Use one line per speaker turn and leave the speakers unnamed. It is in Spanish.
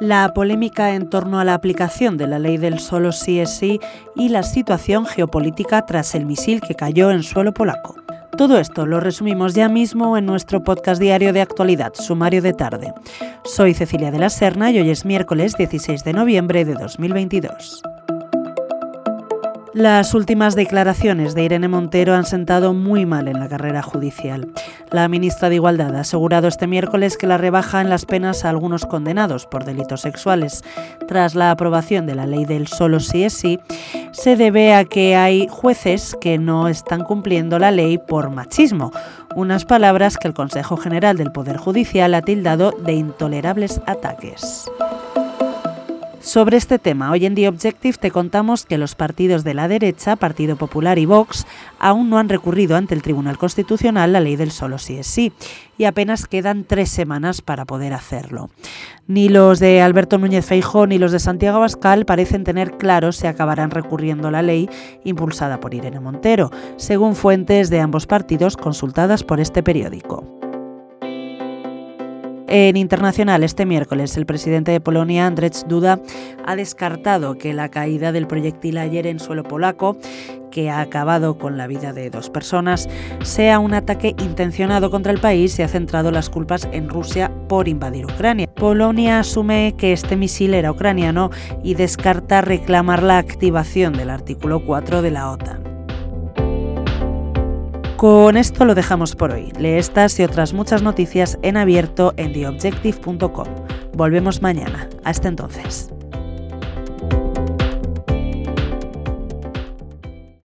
la polémica en torno a la aplicación de la ley del solo sí es sí y la situación geopolítica tras el misil que cayó en suelo polaco. Todo esto lo resumimos ya mismo en nuestro podcast diario de actualidad, Sumario de Tarde. Soy Cecilia de la Serna y hoy es miércoles 16 de noviembre de 2022. Las últimas declaraciones de Irene Montero han sentado muy mal en la carrera judicial. La ministra de Igualdad ha asegurado este miércoles que la rebaja en las penas a algunos condenados por delitos sexuales tras la aprobación de la ley del solo sí es sí se debe a que hay jueces que no están cumpliendo la ley por machismo, unas palabras que el Consejo General del Poder Judicial ha tildado de intolerables ataques. Sobre este tema, hoy en The Objective te contamos que los partidos de la derecha, Partido Popular y Vox, aún no han recurrido ante el Tribunal Constitucional la ley del solo sí es sí, y apenas quedan tres semanas para poder hacerlo. Ni los de Alberto Núñez Feijóo ni los de Santiago Abascal parecen tener claro si acabarán recurriendo la ley impulsada por Irene Montero, según fuentes de ambos partidos consultadas por este periódico. En internacional, este miércoles, el presidente de Polonia, Andrzej Duda, ha descartado que la caída del proyectil ayer en suelo polaco que ha acabado con la vida de dos personas, sea un ataque intencionado contra el país y ha centrado las culpas en Rusia por invadir Ucrania. Polonia asume que este misil era ucraniano y descarta reclamar la activación del artículo 4 de la OTAN. Con esto lo dejamos por hoy. Lee estas y otras muchas noticias en abierto en theobjective.com. Volvemos mañana. Hasta entonces.